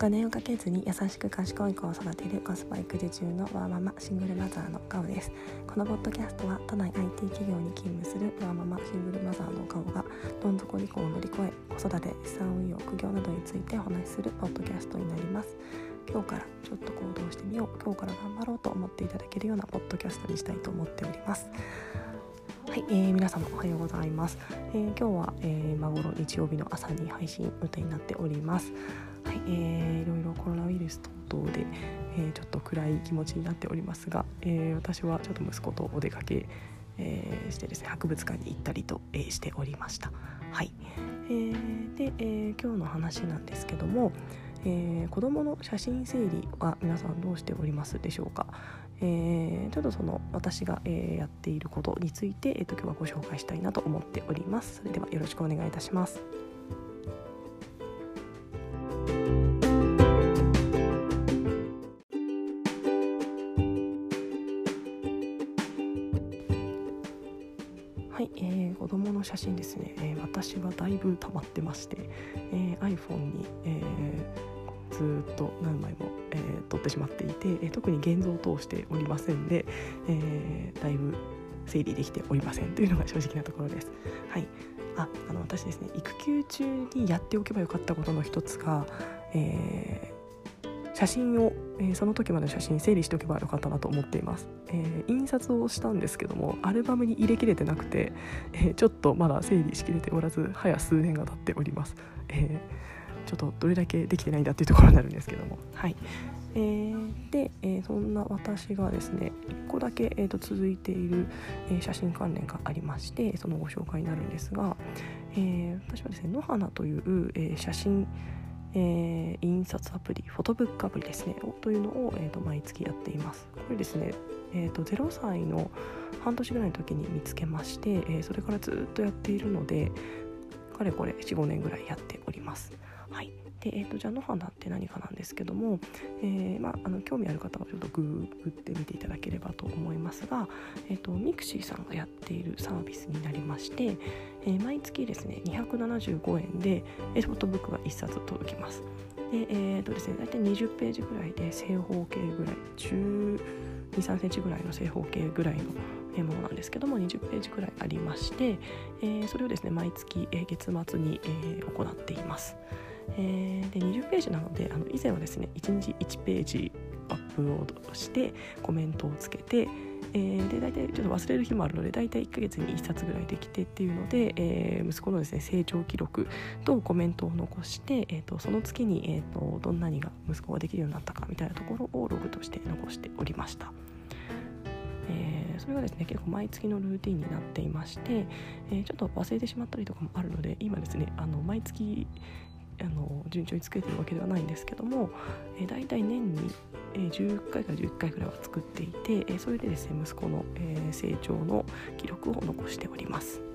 お金をかけずに優しく賢い子を育てるコスパ育児中のワーママシングルマザーのガオです。このポッドキャストは都内 IT 企業に勤務するワーママシングルマザーのガオがどん底離婚を乗り越え子育て資産運用副業などについてお話しするポッドキャストになります。今日からちょっと行動してみよう。今日から頑張ろうと思っていただけるようなポッドキャストにしたいと思っております。はい、えー、皆様おはようございます、えー、今日は、えー、今頃日曜日の朝に配信予定になっております、えー、いろいろコロナウイルス等々で、えー、ちょっと暗い気持ちになっておりますが、えー、私はちょっと息子とお出かけ、えー、してですね博物館に行ったりと、えー、しておりました。はい、えー、で、えー、今日の話なんですけども、えー、子どもの写真整理は皆さんどうしておりますでしょうか、えー、ちょっとその私が、えー、やっていることについて、えーと、今日はご紹介したいなと思っております。それではよろしくお願いいたします。子供の写真ですね、えー、私はだいぶ溜まってまして、えー、iPhone に、えーずっと何枚も、えー、撮ってしまっていて、えー、特に現像を通しておりませんで、えー、だいぶ整理できておりませんというのが正直なところです。はいああの私ですね育休中にやっておけばよかったことの一つが、えー、写真を、えー、その時までの写真整理しておけばよかったなと思っています、えー、印刷をしたんですけどもアルバムに入れきれてなくて、えちょっとまだ整理しきれておらず早数年が経っております、えちょっとどれだけできてないんだっていうところになるんですけども。はい。えー、で、えー、そんな私がですね1個だけ、えーと、続いている、えー、写真関連がありましてそのご紹介になるんですが、え、私はですね野花という、えー、写真えー、印刷アプリフォトブックアプリですねというのを、えーと、毎月やっています。これですね、えーと、0歳の半年ぐらいの時に見つけまして、えー、それからずっとやっているのでかれこれ45年ぐらいやっております。はい。でえーと、じゃあ野花って何かなんですけども、えーまあ、あの興味ある方はちょっとググってみていただければと思いますが、えーと、 mixi さんがやっているサービスになりまして、えー、毎月ですね275円でえフォトブックが1冊届きます。でえーとですね、大体20ページぐらいで正方形ぐらい1 2 3センチぐらいの正方形ぐらいのものなんですけども20ページくらいありまして、えー、それをですね毎月、えー、月末に、えー、行っています。えー、で20ページなのであの以前はですね1日1ページアップロードしてコメントをつけて、えー、で大体ちょっと忘れる日もあるので大体1ヶ月に1冊ぐらいできてっていうので、えー、息子のですね成長記録とコメントを残して、えーと、その月に、えーと、どんなにが息子ができるようになったかみたいなところをログとして残しておりました。えー、それがですね結構毎月のルーティンになっていまして、えー、ちょっと忘れてしまったりとかもあるので今ですねあの毎月あの順調に作れてるわけではないんですけども、えー、大体年に、えー、10回から11回くらいは作っていて、えー、それでですね息子の、えー、成長の記録を残しております。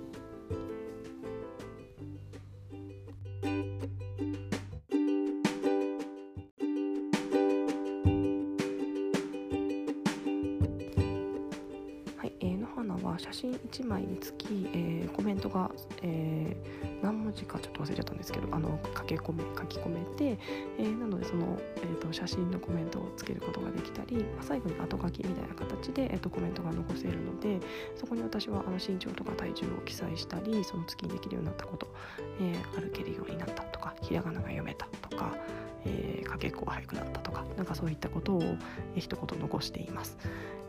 写真1枚につき、えー、コメントが、えー、何文字かちょっと忘れちゃったんですけどあの書き込め書き込めて、えー、なのでその、えーと、写真のコメントをつけることができたり、まあ、最後に後書きみたいな形で、えーと、コメントが残せるのでそこに私はあの身長とか体重を記載したりその月にできるようになったこと、えー、歩けるようになったとかひらがなが読めたとか、えー、かけっこが速くなったとかなんかそういったことを、えー、一言残しています。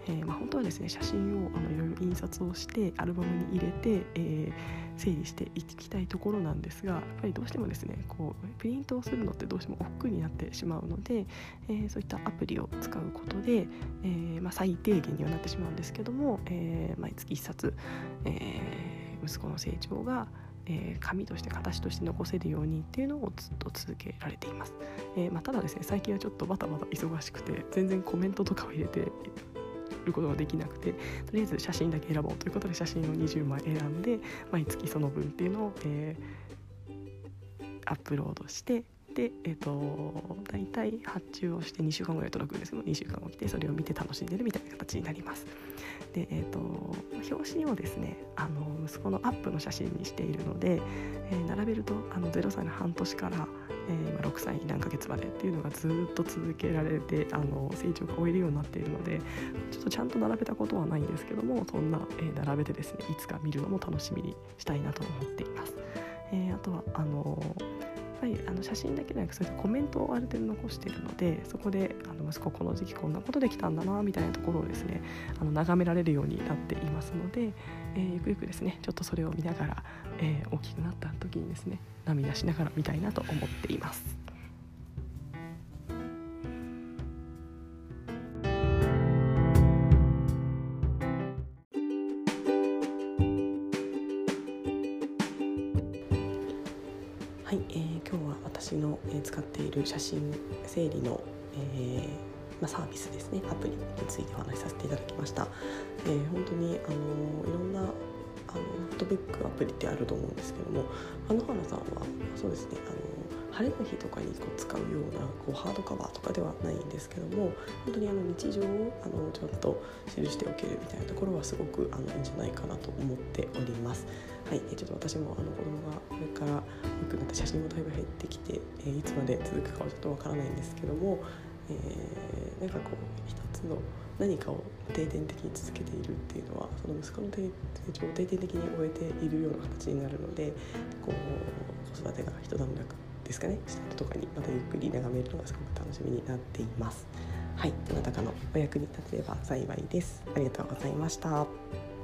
えーまあ、本当はですね写真をあのいろいろ印刷をしてアルバムに入れて、えー、整理していきたいところなんですがやっぱりどうしてもですねこうプリントをするのってどうしても億劫になってしまうので、えー、そういったアプリを使うことで、えまあ、最低限にはなってしまうんですけども、えー、毎月1冊、え、息子の成長がえ、紙として形として残せるようにっていうのをずっと続けられています、えーまあ、ただですね最近はちょっとバタバタ忙しくて全然コメントとかを入れてることができなくてとりあえず写真だけ選ぼうということで写真を20枚選んで毎月その分っていうのを、えー、アップロードしてで、えーと、大体発注をして2週間ぐらい届くんですけど2週間起きてそれを見て楽しんでるみたいな形になります。で、えーと、表紙をですねあの息子のアップの写真にしているので、えー、並べるとあの0歳の半年から、えー、6歳何ヶ月までっていうのがずっと続けられてあの成長が終えるようになっているのでちょっとちゃんと並べたことはないんですけどもそんな、えー、並べてですねいつか見るのも楽しみにしたいなと思っています。えあとはあのぱりあの写真だけでなくそういったコメントをある程度残しているのでそこであの息子この時期こんなことできたんだなみたいなところをですねあの眺められるようになっていますので、えー、ゆくゆくですねちょっとそれを見ながら、えー、大きくなった時にですね涙しながら見たいなと思っています。はい、えー、今日は私の、えー、使っている写真整理の、えーまあ、サービスですねアプリについてお話しさせていただきました。えー、本当にあのいろんなあのフォトブックアプリってあると思うんですけども野原さんはそうですねあの晴れの日とかにこう使うようなこうハードカバーとかではないんですけども本当にあの日常をあのちゃんと記しておけるみたいなところはすごくあのいいんじゃないかなと思っております。はい、ちょっと私もあの子供がこれから大きくなって写真もだいぶ減ってきて、えいつまで続くかはちょっとわからないんですけども、えー、なんかこう一つの何かを定点的に続けているっていうのはその息子の成長を定点的に終えているような形になるのでこう子育てが一段落ですかねした後とかにまたゆっくり眺めるのがすごく楽しみになっています。はいどなたかのお役に立てれば幸いです。ありがとうございました。